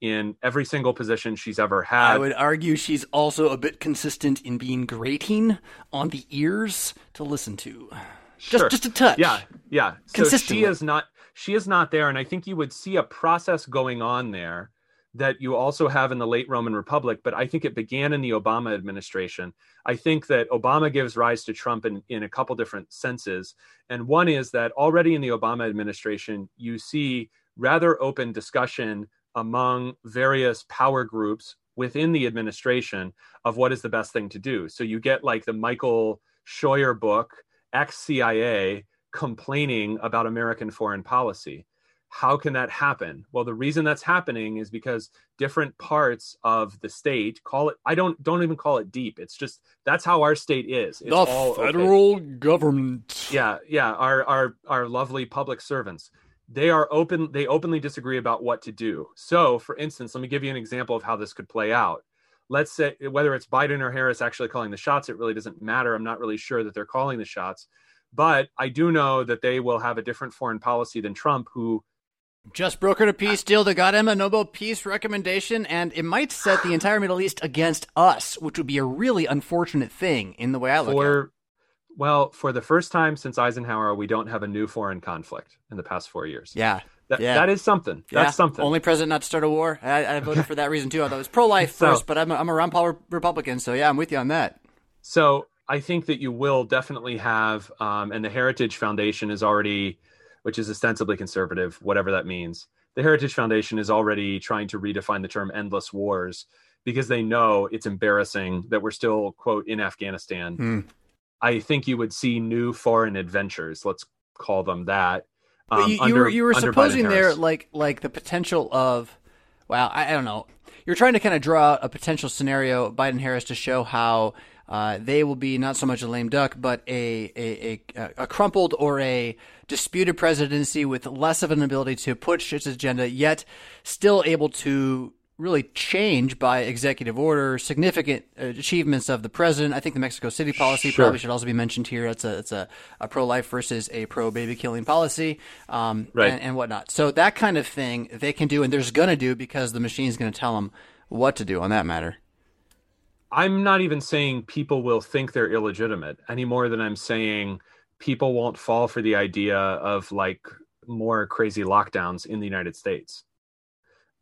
in every single position she's ever had. I would argue she's also a bit consistent in being grating on the ears to listen to. Just Sure. just a touch. Yeah, yeah. So she is not she is not there, and I think you would see a process going on there that you also have in the late Roman Republic, but I think it began in the Obama administration. I think that Obama gives rise to Trump in, in a couple different senses. And one is that already in the Obama administration, you see rather open discussion among various power groups within the administration of what is the best thing to do. So you get like the Michael Scheuer book, ex CIA, complaining about American foreign policy. How can that happen? Well, the reason that's happening is because different parts of the state call it I don't don't even call it deep. It's just that's how our state is. It's the federal government. yeah yeah our our our lovely public servants they are open they openly disagree about what to do so for instance let me give you an example of how this could play out let's say whether it's biden or harris actually calling the shots it really doesn't matter i'm not really sure that they're calling the shots but i do know that they will have a different foreign policy than trump who Just brokered a peace deal that got him a Nobel Peace recommendation, and it might set the entire Middle East against us, which would be a really unfortunate thing in the way I look at it. for well for the first time since eisenhower we don't have a new foreign conflict in the past four years Yeah. that, yeah. that is something Yeah, that's something Only president not to start a war. I, I voted for that reason too. Although it's pro-life So- first, but I'm a, I'm a Ron Paul Republican, so yeah, I'm with you on that. So I think that you will definitely have, um, and the Heritage Foundation is already, which is ostensibly conservative, whatever that means. The Heritage Foundation is already trying to redefine the term endless wars because they know it's embarrassing that we're still, quote, in Afghanistan. Hmm. I think you would see new foreign adventures. Let's call them that. Um, you, you under, were you were supposing there like like the potential of, well, I, I don't know. You're trying to kind of draw out a potential scenario Biden Harris to show how uh, they will be not so much a lame duck, but a, a, a, a, crumpled or a disputed presidency with less of an ability to push its agenda, yet still able to really change by executive order significant uh, achievements of the president. I think the Mexico City policy sure. probably should also be mentioned here. It's a it's a, a pro life versus a pro baby killing policy, um, right. and, and, whatnot. So that kind of thing they can do, and there's going to do because the machine's going to tell them what to do on that matter. I'm not even saying people will think they're illegitimate any more than I'm saying people won't fall for the idea of like more crazy lockdowns in the United States.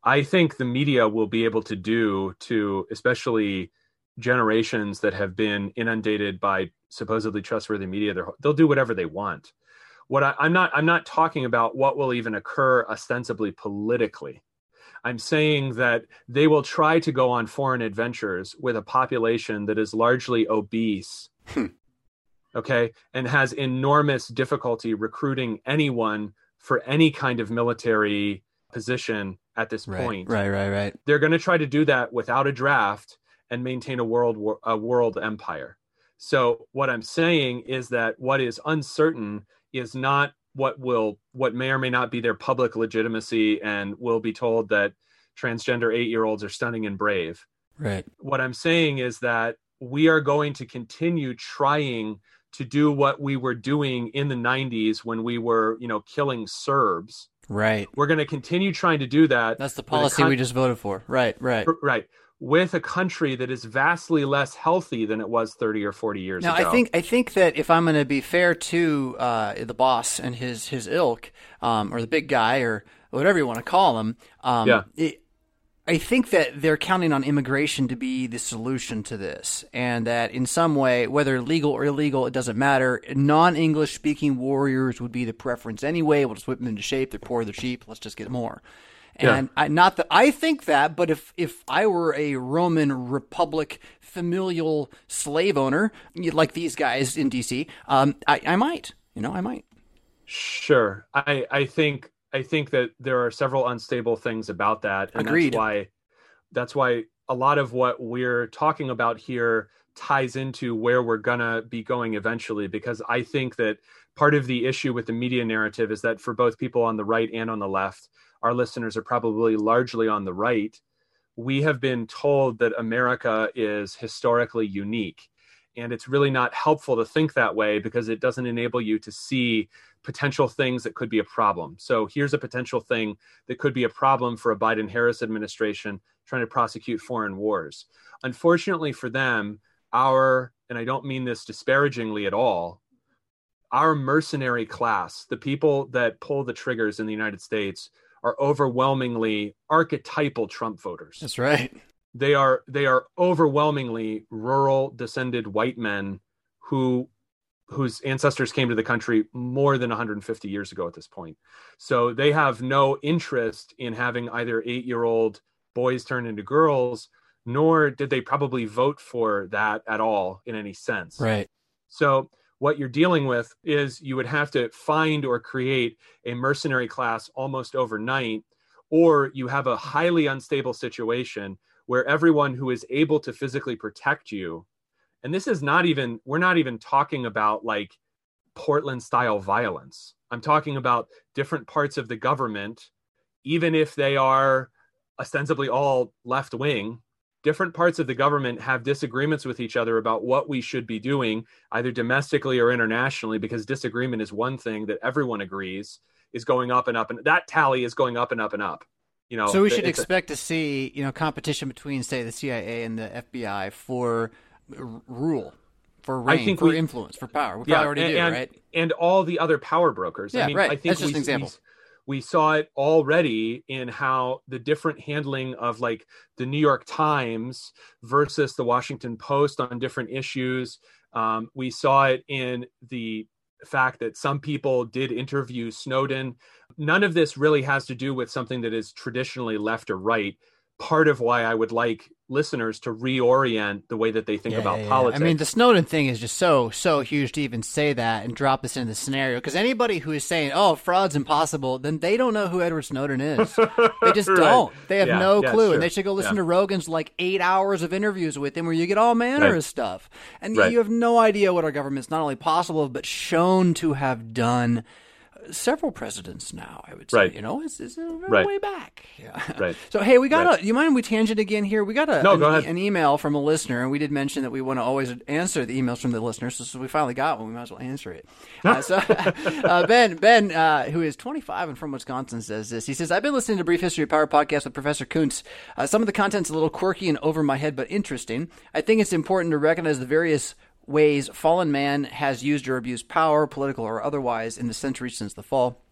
I think the media will be able to do to especially generations that have been inundated by supposedly trustworthy media they'll do whatever they want what I, i'm not i'm not talking about what will even occur ostensibly politically i'm saying that they will try to go on foreign adventures with a population that is largely obese hmm. okay and has enormous difficulty recruiting anyone for any kind of military position at this right, point. Right, right, right. They're going to try to do that without a draft and maintain a world a world empire. So what I'm saying is that what is uncertain is not what will what may or may not be their public legitimacy and will be told that transgender 8-year-olds are stunning and brave. Right. What I'm saying is that we are going to continue trying to do what we were doing in the 90s when we were, you know, killing Serbs Right. We're going to continue trying to do that. That's the policy con- we just voted for. Right, right. Right. With a country that is vastly less healthy than it was 30 or 40 years now, ago. I think I think that if I'm going to be fair to uh, the boss and his his ilk, um, or the big guy, or whatever you want to call him, um, yeah. It, I think that they're counting on immigration to be the solution to this, and that in some way, whether legal or illegal, it doesn't matter. Non-English speaking warriors would be the preference anyway. We'll just whip them into shape. They're poor, they're cheap. Let's just get more. And yeah. I, not that I think that, but if if I were a Roman Republic familial slave owner like these guys in DC, um, I, I might. You know, I might. Sure, I I think I think that there are several unstable things about that, and Agreed. that's why that's why a lot of what we're talking about here ties into where we're gonna be going eventually. Because I think that part of the issue with the media narrative is that for both people on the right and on the left, our listeners are probably largely on the right. We have been told that America is historically unique. And it's really not helpful to think that way because it doesn't enable you to see potential things that could be a problem. So here's a potential thing that could be a problem for a Biden Harris administration trying to prosecute foreign wars. Unfortunately for them, our, and I don't mean this disparagingly at all, our mercenary class, the people that pull the triggers in the United States, are overwhelmingly archetypal Trump voters. That's right. They are they are overwhelmingly rural descended white men who whose ancestors came to the country more than 150 years ago at this point. So they have no interest in having either eight year old boys turn into girls, nor did they probably vote for that at all in any sense. Right. So what you're dealing with is you would have to find or create a mercenary class almost overnight, or you have a highly unstable situation where everyone who is able to physically protect you and this is not even we're not even talking about like portland style violence. I'm talking about different parts of the government even if they are ostensibly all left wing different parts of the government have disagreements with each other about what we should be doing either domestically or internationally because disagreement is one thing that everyone agrees is going up and up and that tally is going up and up and up you know so we should expect a, to see you know competition between say the cia and the fbi for rule for reign, I think for we, influence, for power. We yeah, already and, do, and, right? And all the other power brokers. Yeah, I mean, right. I think That's just we, an example. We, we saw it already in how the different handling of like the New York Times versus the Washington Post on different issues. Um, we saw it in the fact that some people did interview Snowden. None of this really has to do with something that is traditionally left or right. Part of why I would like listeners to reorient the way that they think Yeah, about yeah, politics. I mean, the Snowden thing is just so so huge to even say that and drop this into the scenario. Because anybody who is saying, "Oh, fraud's impossible," then they don't know who Edward Snowden is. They just Right. don't. They have Yeah, no clue, sure. and they should go listen to Rogan's like eight hours of interviews with him, where you get all manner Right. of stuff, and Right. you have no idea what our government's not only possible but shown to have done. Several presidents now, I would say. Right. You know, it's, it's a Right. way back. Yeah. Right. So hey, we got Right. a. You mind we tangent again here? We got a No, an, go ahead. an email from a listener, and we did mention that we want to always answer the emails from the listeners. So, so we finally got one. We might as well answer it. Uh, so uh, Ben Ben, uh, who is 25 and from Wisconsin, says this. He says, "I've been listening to Brief History of Power podcast with Professor Koontz. Uh, some of the content's a little quirky and over my head, but interesting. I think it's important to recognize the various." Ways fallen man has used or abused power, political or otherwise, in the centuries since the fall.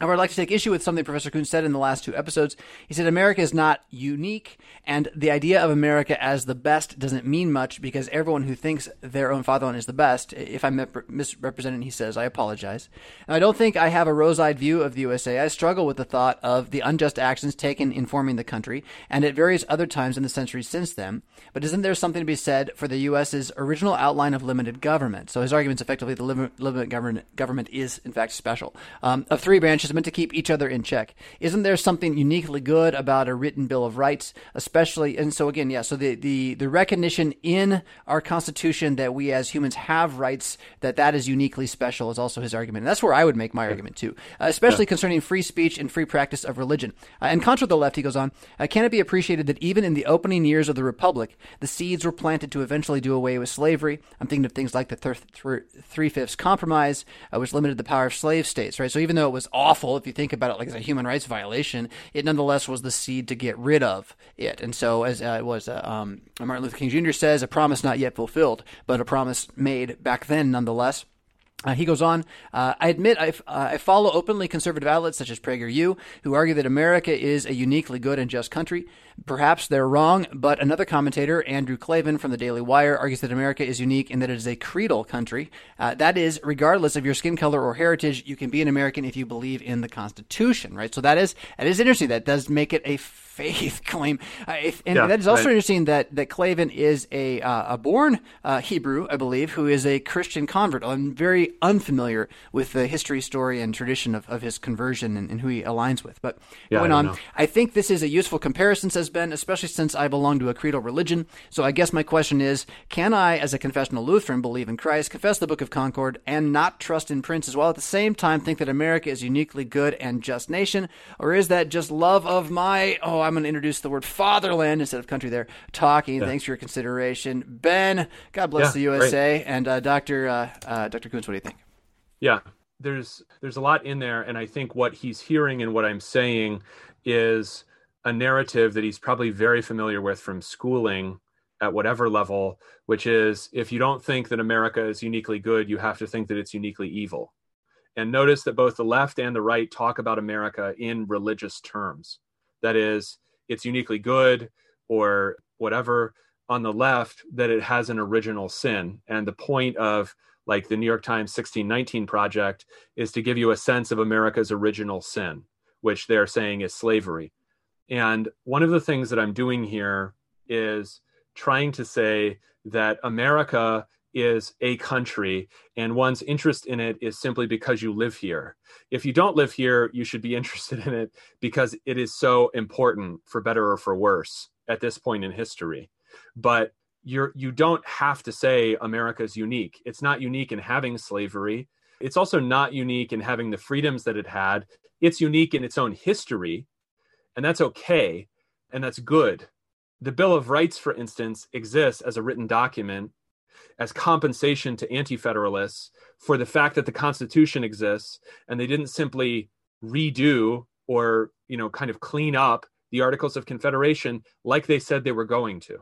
However, I'd like to take issue with something Professor Kuhn said in the last two episodes. He said America is not unique, and the idea of America as the best doesn't mean much because everyone who thinks their own fatherland is the best, if I'm misrepresenting, he says, I apologize. And I don't think I have a rose eyed view of the USA. I struggle with the thought of the unjust actions taken in forming the country, and at various other times in the centuries since then. But isn't there something to be said for the US's original outline of limited government? So his argument is effectively the lim- limited government, government is, in fact, special. Um, of three branches meant to keep each other in check. Isn't there something uniquely good about a written Bill of Rights, especially? And so again, yeah. So the the the recognition in our Constitution that we as humans have rights, that that is uniquely special, is also his argument. And that's where I would make my argument too, uh, especially concerning free speech and free practice of religion. Uh, and contra the left, he goes on. Uh, can it be appreciated that even in the opening years of the Republic, the seeds were planted to eventually do away with slavery? I'm thinking of things like the thir- thir- Three Fifths Compromise, uh, which limited the power of slave states. Right. So even though it was awful, if you think about it like as a human rights violation, it nonetheless was the seed to get rid of it. And so, as uh, it was uh, um, Martin Luther King Jr. says, a promise not yet fulfilled, but a promise made back then nonetheless. Uh, he goes on, uh, I admit I, uh, I follow openly conservative outlets such as PragerU, who argue that America is a uniquely good and just country. Perhaps they're wrong, but another commentator, Andrew Klavan from the Daily Wire, argues that America is unique in that it is a creedal country. Uh, that is, regardless of your skin color or heritage, you can be an American if you believe in the Constitution, right? So that is that is interesting. That does make it a faith claim. Uh, if, and Yeah, that is also right. interesting that, that Clavin is a, uh, a born uh, Hebrew, I believe, who is a Christian convert. I'm very unfamiliar with the history, story, and tradition of, of his conversion and, and who he aligns with. But Yeah, going I on, know. I think this is a useful comparison, says Ben, especially since I belong to a creedal religion. So I guess my question is can I, as a confessional Lutheran, believe in Christ, confess the Book of Concord, and not trust in princes, while at the same time think that America is a uniquely good and just nation? Or is that just love of my, oh, I'm going to introduce the word fatherland instead of country there, talking? Thanks for your consideration. Ben, God bless Yeah, the USA. And uh, Dr. Uh, uh, Dr. Koontz, what do you think? yeah there's there's a lot in there and i think what he's hearing and what i'm saying is a narrative that he's probably very familiar with from schooling at whatever level which is if you don't think that america is uniquely good you have to think that it's uniquely evil. And notice that both the left and the right talk about america in religious terms. That is it's uniquely good or whatever on the left that it has an original sin. And the point of like the New York Times 1619 project is to give you a sense of America's original sin, which they're saying is slavery. And one of the things that I'm doing here is trying to say that America is a country and one's interest in it is simply because you live here. If you don't live here, you should be interested in it because it is so important for better or for worse at this point in history. But you're you don't have to say America's unique. It's not unique in having slavery. It's also not unique in having the freedoms that it had. It's unique in its own history, and that's okay, and that's good. The Bill of Rights, for instance, exists as a written document as compensation to anti-federalists for the fact that the Constitution exists, and they didn't simply redo or you know kind of clean up the Articles of Confederation like they said they were going to.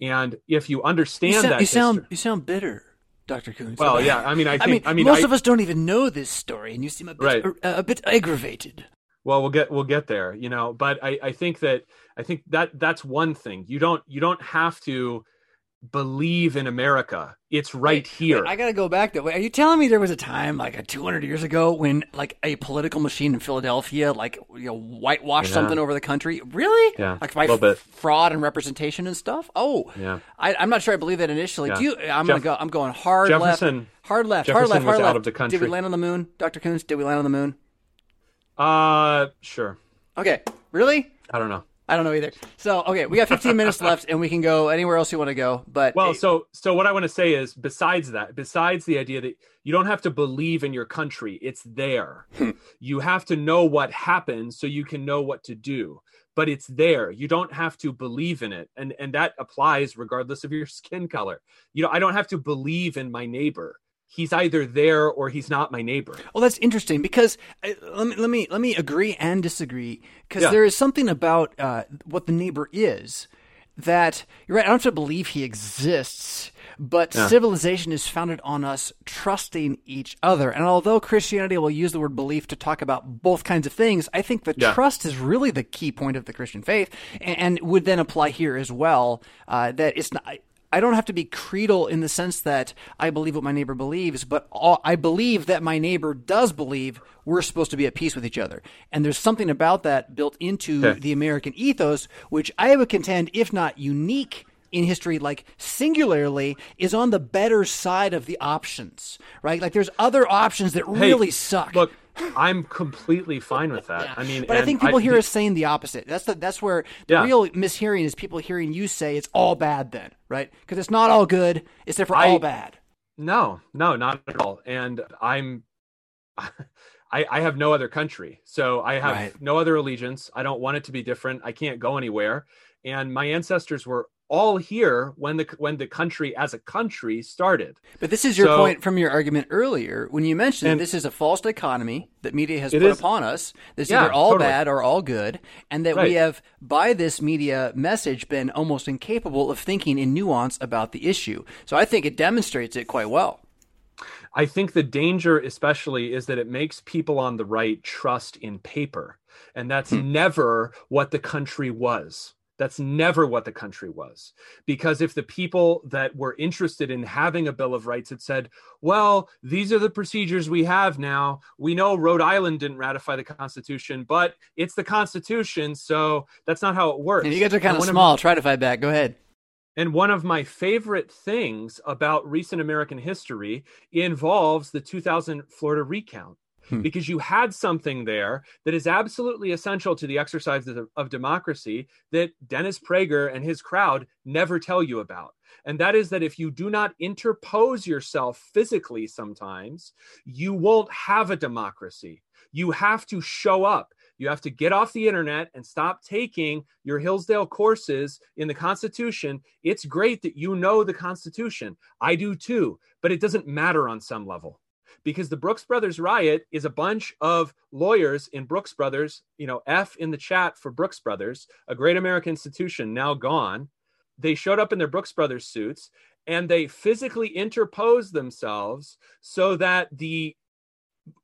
And if you understand you sound, that, you sound, you sound bitter. Dr. Koontz. well, yeah. I mean, I I mean, I mean, most I- of us don't even know this story, and you seem a bit, Right. uh, a bit aggravated. Well we'll get we'll get there you know but i i think that i think that that's one thing you don't you don't have to believe in America. It's right wait, here. Wait, I got to go back though. Are you telling me there was a time like a 200 years ago when like a political machine in Philadelphia like you know whitewashed yeah. something over the country? Really? Yeah. Like by f- fraud and representation and stuff? Oh. Yeah. I, am not sure I believe that initially. Yeah. Do you I'm going to go I'm going hard Jefferson, left. Hard left. Jefferson hard left. Hard left. out of the country. Did we land on the moon? Dr. Koontz, did we land on the moon? Uh, sure. Okay. Really? I don't know. I don't know either. So okay, we got 15 minutes left, and we can go anywhere else you want to go. But well, so so what I want to say is, besides that, besides the idea that you don't have to believe in your country, it's there. Hmm. you have to know what happened so you can know what to do. But it's there. You don't have to believe in it, and and that applies regardless of your skin color. You know, I don't have to believe in my neighbor he's either there or he's not my neighbor. Well, that's interesting because uh, let me let me let me agree and disagree because yeah. there is something about uh, what the neighbor is that you're right. I don't have to believe he exists, but yeah. civilization is founded on us trusting each other. And although Christianity will use the word belief to talk about both kinds of things, I think the yeah. trust is really the key point of the Christian faith, and, and would then apply here as well. Uh, that it's not I don't have to be creedal in the sense that I believe what my neighbor believes, but all, I believe that my neighbor does believe we're supposed to be at peace with each other. And there's something about that built into the American ethos, which I would contend, if not unique in history, like singularly, is on the better side of the options, right? Like there's other options that hey, really suck. Look, I'm completely fine with that. Yeah. I mean, but I think people I, hear the, us saying the opposite. That's the that's where the yeah. real mishearing is people hearing you say it's all bad then, right? Because it's not all good. It's therefore I, all bad. No, no, not at all. And I'm, I, I have no other country, so I have right. no other allegiance. I don't want it to be different. I can't go anywhere. And my ancestors were all here when the when the country as a country started. But this is your so, point from your argument earlier when you mentioned and, this is a false dichotomy that media has put is, upon us. This is yeah, either all totally. bad or all good, and that right. we have by this media message been almost incapable of thinking in nuance about the issue. So I think it demonstrates it quite well. I think the danger, especially, is that it makes people on the right trust in paper. And that's hmm. never what the country was. That's never what the country was. Because if the people that were interested in having a Bill of Rights had said, well, these are the procedures we have now, we know Rhode Island didn't ratify the Constitution, but it's the Constitution, so that's not how it works. And you guys are kind of small. Of, Try to fight back. Go ahead. And one of my favorite things about recent American history involves the 2000 Florida recount hmm. because you had something there that is absolutely essential to the exercise of, of democracy that Dennis Prager and his crowd never tell you about. And that is that if you do not interpose yourself physically sometimes, you won't have a democracy. You have to show up. You have to get off the internet and stop taking your Hillsdale courses in the Constitution. It's great that you know the Constitution. I do too, but it doesn't matter on some level because the Brooks Brothers riot is a bunch of lawyers in Brooks Brothers, you know, F in the chat for Brooks Brothers, a great American institution now gone. They showed up in their Brooks Brothers suits and they physically interposed themselves so that the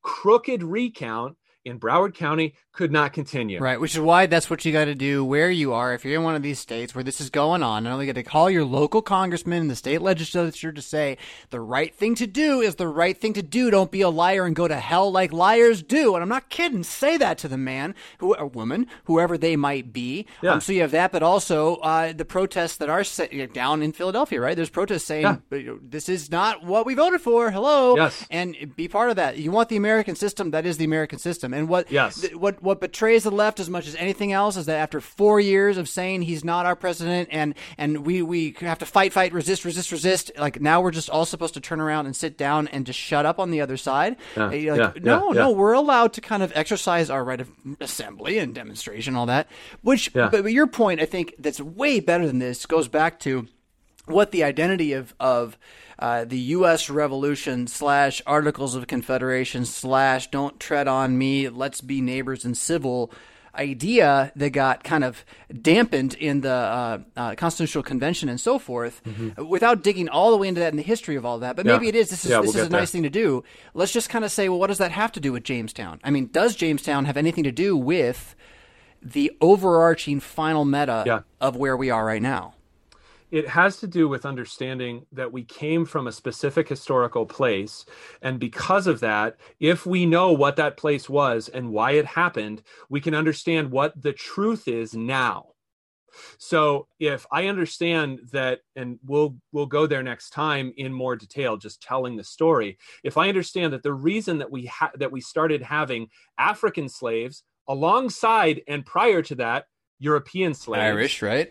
crooked recount in Broward County could not continue. Right, which is why that's what you got to do where you are. If you're in one of these states where this is going on, not only got to call your local congressman and the state legislature to say the right thing to do is the right thing to do. Don't be a liar and go to hell like liars do. And I'm not kidding. Say that to the man, who a woman, whoever they might be. Yeah. Um, so you have that, but also uh, the protests that are set, down in Philadelphia. Right, there's protests saying yeah. this is not what we voted for. Hello, yes, and be part of that. You want the American system. That is the American system. And what yes. th- what what betrays the left as much as anything else is that after four years of saying he's not our president and and we we have to fight, fight, resist, resist, resist, like now we're just all supposed to turn around and sit down and just shut up on the other side. Yeah, eh, like, yeah, no, yeah, no, we're allowed to kind of exercise our right of assembly and demonstration, all that. Which, but, but your point, I think, that's way better than this goes back to what the identity of of uh, the U.S. Revolution slash Articles of Confederation slash Don't Tread on Me, Let's Be Neighbors and Civil idea that got kind of dampened in the uh, uh, Constitutional Convention and so forth, mm-hmm. without digging all the way into that in the history of all that. But maybe it is. This is, yeah, this we'll is a nice thing to do. Let's just kind of say, well, what does that have to do with Jamestown? I mean, does Jamestown have anything to do with the overarching final meta yeah. of where we are right now? It has to do with understanding that we came from a specific historical place. And because of that, if we know what that place was and why it happened, we can understand what the truth is now. So if I understand that, and we'll we'll go there next time in more detail, just telling the story. If I understand that the reason that we ha- that we started having African slaves alongside and prior to that European slaves, Irish, right?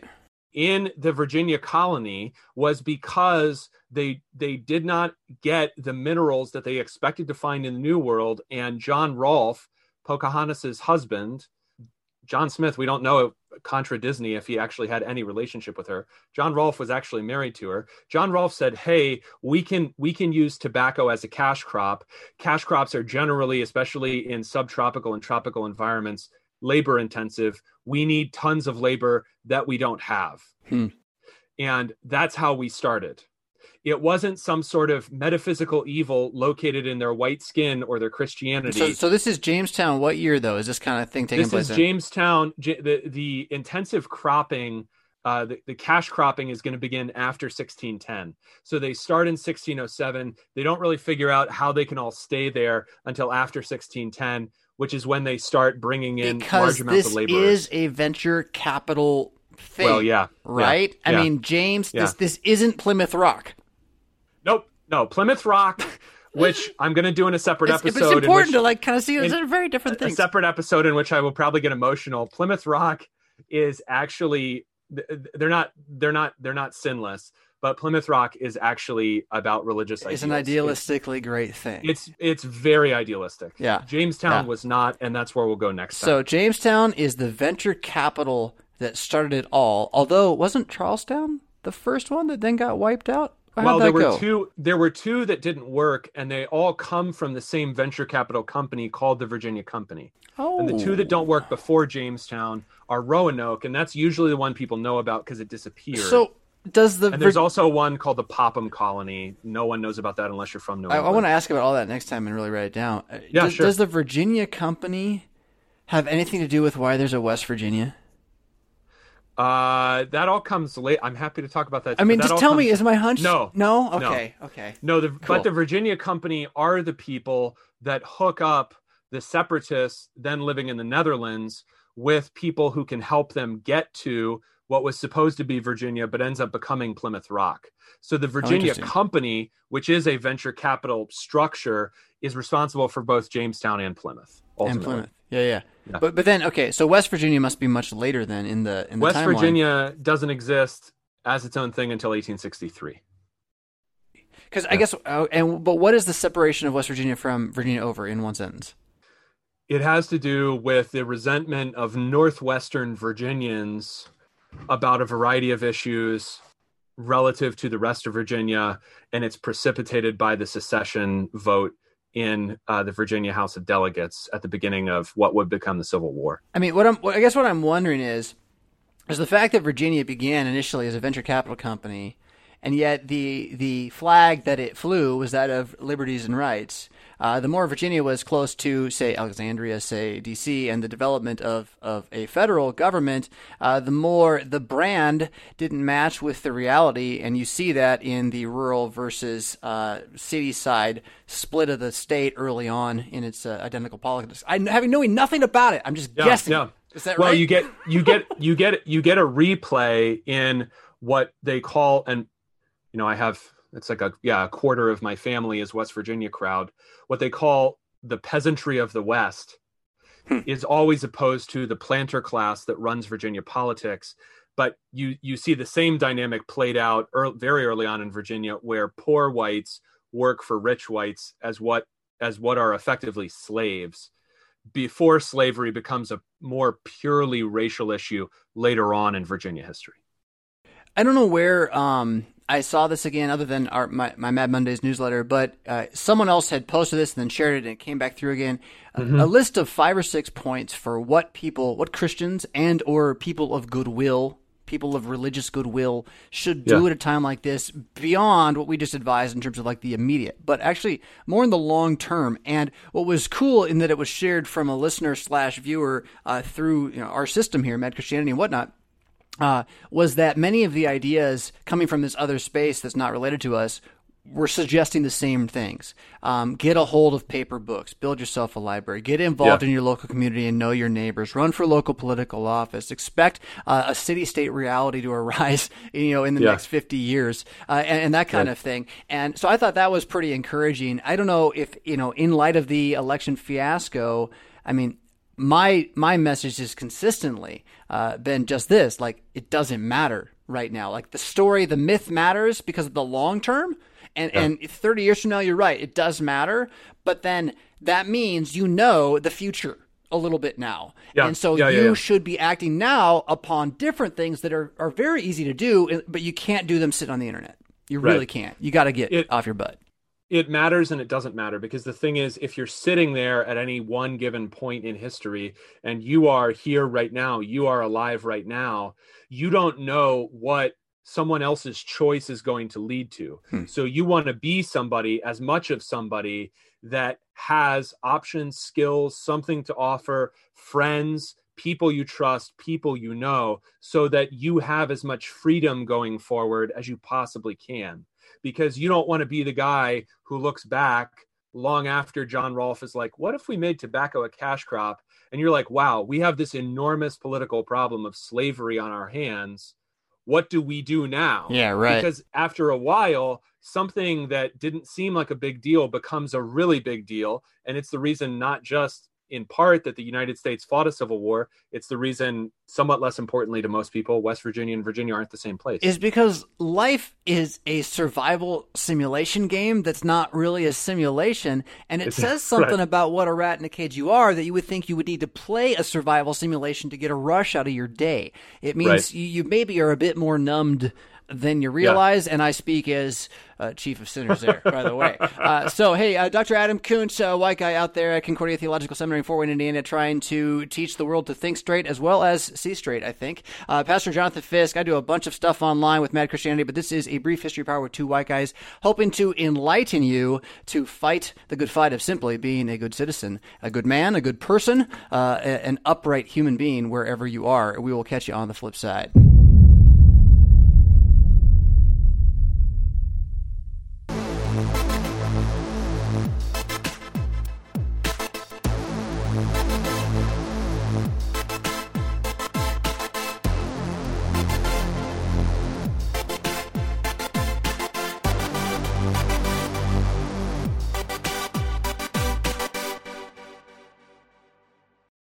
In the Virginia colony was because they they did not get the minerals that they expected to find in the New World. And John Rolfe, Pocahontas's husband, John Smith, we don't know contra Disney if he actually had any relationship with her. John Rolfe was actually married to her. John Rolfe said, "Hey, we can we can use tobacco as a cash crop. Cash crops are generally, especially in subtropical and tropical environments, labor intensive. We need tons of labor that we don't have. Hmm. And that's how we started. It wasn't some sort of metaphysical evil located in their white skin or their Christianity. So, so this is Jamestown. What year though? Is this kind of thing taking this place? is in? Jamestown. The the intensive cropping, uh, the, the cash cropping is going to begin after 1610. So they start in 1607. They don't really figure out how they can all stay there until after 1610 which is when they start bringing in because large amounts this of laborers. is a venture capital thing. well, yeah, right. yeah, I yeah. mean, James, Yeah. this this isn't Plymouth Rock. Nope, no Plymouth Rock, which I'm going to do in a separate It's, it's episode. in important which- to like kind of see. It's a very different a thing. separate episode in which I will probably get emotional. Plymouth Rock is actually they're not they're not they're not sinless, but Plymouth Rock is actually about religious It's an idealistically great thing. It's it's very idealistic. Yeah. Jamestown Yeah. was not, and that's where we'll go next time. So Jamestown is the venture capital that started it all. Although it wasn't Charlestown the first one that then got wiped out? How'd well, there were go? two. There were two that didn't work, and they all come from the same venture capital company called the Virginia Company. Oh, And the two that don't work oh. before Jamestown are Roanoke, and that's usually the one people know about because it disappeared. So does the and there's Vir- also one called the Popham Colony. No one knows about that unless you're from New I, England. I want to ask about all that next time and really write it down. Uh, Yeah, does, sure. does the Virginia Company have anything to do with why there's a West Virginia? Uh, that all comes late. I'm happy to talk about that. I mean, that just all tell me, is my hunch? No. no. No. Okay, okay. No, the, Cool. but the Virginia Company are the people that hook up the separatists then living in the Netherlands with people who can help them get to what was supposed to be Virginia but ends up becoming Plymouth Rock. So the Virginia interesting. Company, which is a venture capital structure, is responsible for both Jamestown and Plymouth. And Ultimately. Plymouth. Yeah, yeah, Yeah. But but then okay, so West Virginia must be much later than in the in the West timeline. Virginia doesn't exist as its own thing until 1863. Because I guess, uh, and but what is the separation of West Virginia from Virginia over in one sentence? It has to do with the resentment of Northwestern Virginians about a variety of issues relative to the rest of Virginia, and it's precipitated by the secession vote in uh, the Virginia House of Delegates at the beginning of what would become the Civil War. I mean, what I'm, I guess what I'm wondering is, is the fact that Virginia began initially as a venture capital company, and yet the the flag that it flew was that of liberties and rights. Uh, the more Virginia was close to, say, Alexandria, say, D.C., and the development of, of a federal government, uh, the more the brand didn't match with the reality. And you see that in the rural versus uh, city side split of the state early on in its uh, identical politics. I, having knowing nothing about it, I'm just Yeah, guessing. yeah. Is that right? well, right? you get you get you get you get a replay in what they call and you know I have it's like a yeah a quarter of my family is West Virginia crowd. What they call the peasantry of the West Hmm. is always opposed to the planter class that runs Virginia politics. But you you see the same dynamic played out ear very early on in Virginia, where poor whites work for rich whites as what as what are effectively slaves before slavery becomes a more purely racial issue later on in Virginia history. I don't know where um, I saw this again, other than our my, my Mad Mondays newsletter, but uh, someone else had posted this and then shared it, and it came back through again. A- A, list of five or six points for what people, what Christians and or people of goodwill, people of religious goodwill, should do Yeah. at a time like this, beyond what we just advised in terms of like the immediate, but actually more in the long term. And what was cool in that it was shared from a listener slash viewer uh, through you know, our system here, Mad Christianity and whatnot uh, was that many of the ideas coming from this other space that's not related to us were suggesting the same things. Um, get a hold of paper books, build yourself a library, get involved Yeah. in your local community and know your neighbors, run for local political office, expect uh, a city state reality to arise, you know, in the Yeah. next 50 years, uh, and, and that kind of thing. And so I thought that was pretty encouraging. I don't know if, you know, in light of the election fiasco, I mean, my my message has consistently uh, been just this: like it doesn't matter right now. Like the story, the myth matters because of the long term, and and thirty years from now, you're right, it does matter. But then that means you know the future a little bit now, Yeah. and so Yeah, yeah, you yeah. should be acting now upon different things that are are very easy to do, but you can't do them sitting on the internet. You Right. really can't. You got to get It- off your butt. It matters and it doesn't matter because the thing is if you're sitting there at any one given point in history and you are here right now you are alive right now you don't know what someone else's choice is going to lead to Hmm. so you want to be somebody as much of somebody that has options skills something to offer friends people you trust people you know so that you have as much freedom going forward as you possibly can because you don't want to be the guy who looks back long after John Rolfe is like, what if we made tobacco a cash crop? And you're like, wow, we have this enormous political problem of slavery on our hands. What do we do now? Yeah, right. Because after a while, something that didn't seem like a big deal becomes a really big deal. And it's the reason, not just in part, that the United States fought a civil war, it's the reason, somewhat less importantly to most people, West Virginia and Virginia aren't the same place. is because life is a survival simulation game that's not really a simulation and it It's- says something right. about what a rat in a cage you are that you would think you would need to play a survival simulation to get a rush out of your day it means Right. you, you maybe are a bit more numbed than you realize and i speak as uh, chief of sinners there by the way. Uh, so hey uh, dr adam koontz white guy out there at concordia theological seminary in fort wayne indiana trying to teach the world to think straight as well as see straight i think. Uh, pastor jonathan fisk i do a bunch of stuff online with mad christianity but this is a brief history power with two white guys hoping to enlighten you to fight the good fight of simply being a good citizen a good man a good person uh, an upright human being wherever you are. We will catch you on the flip side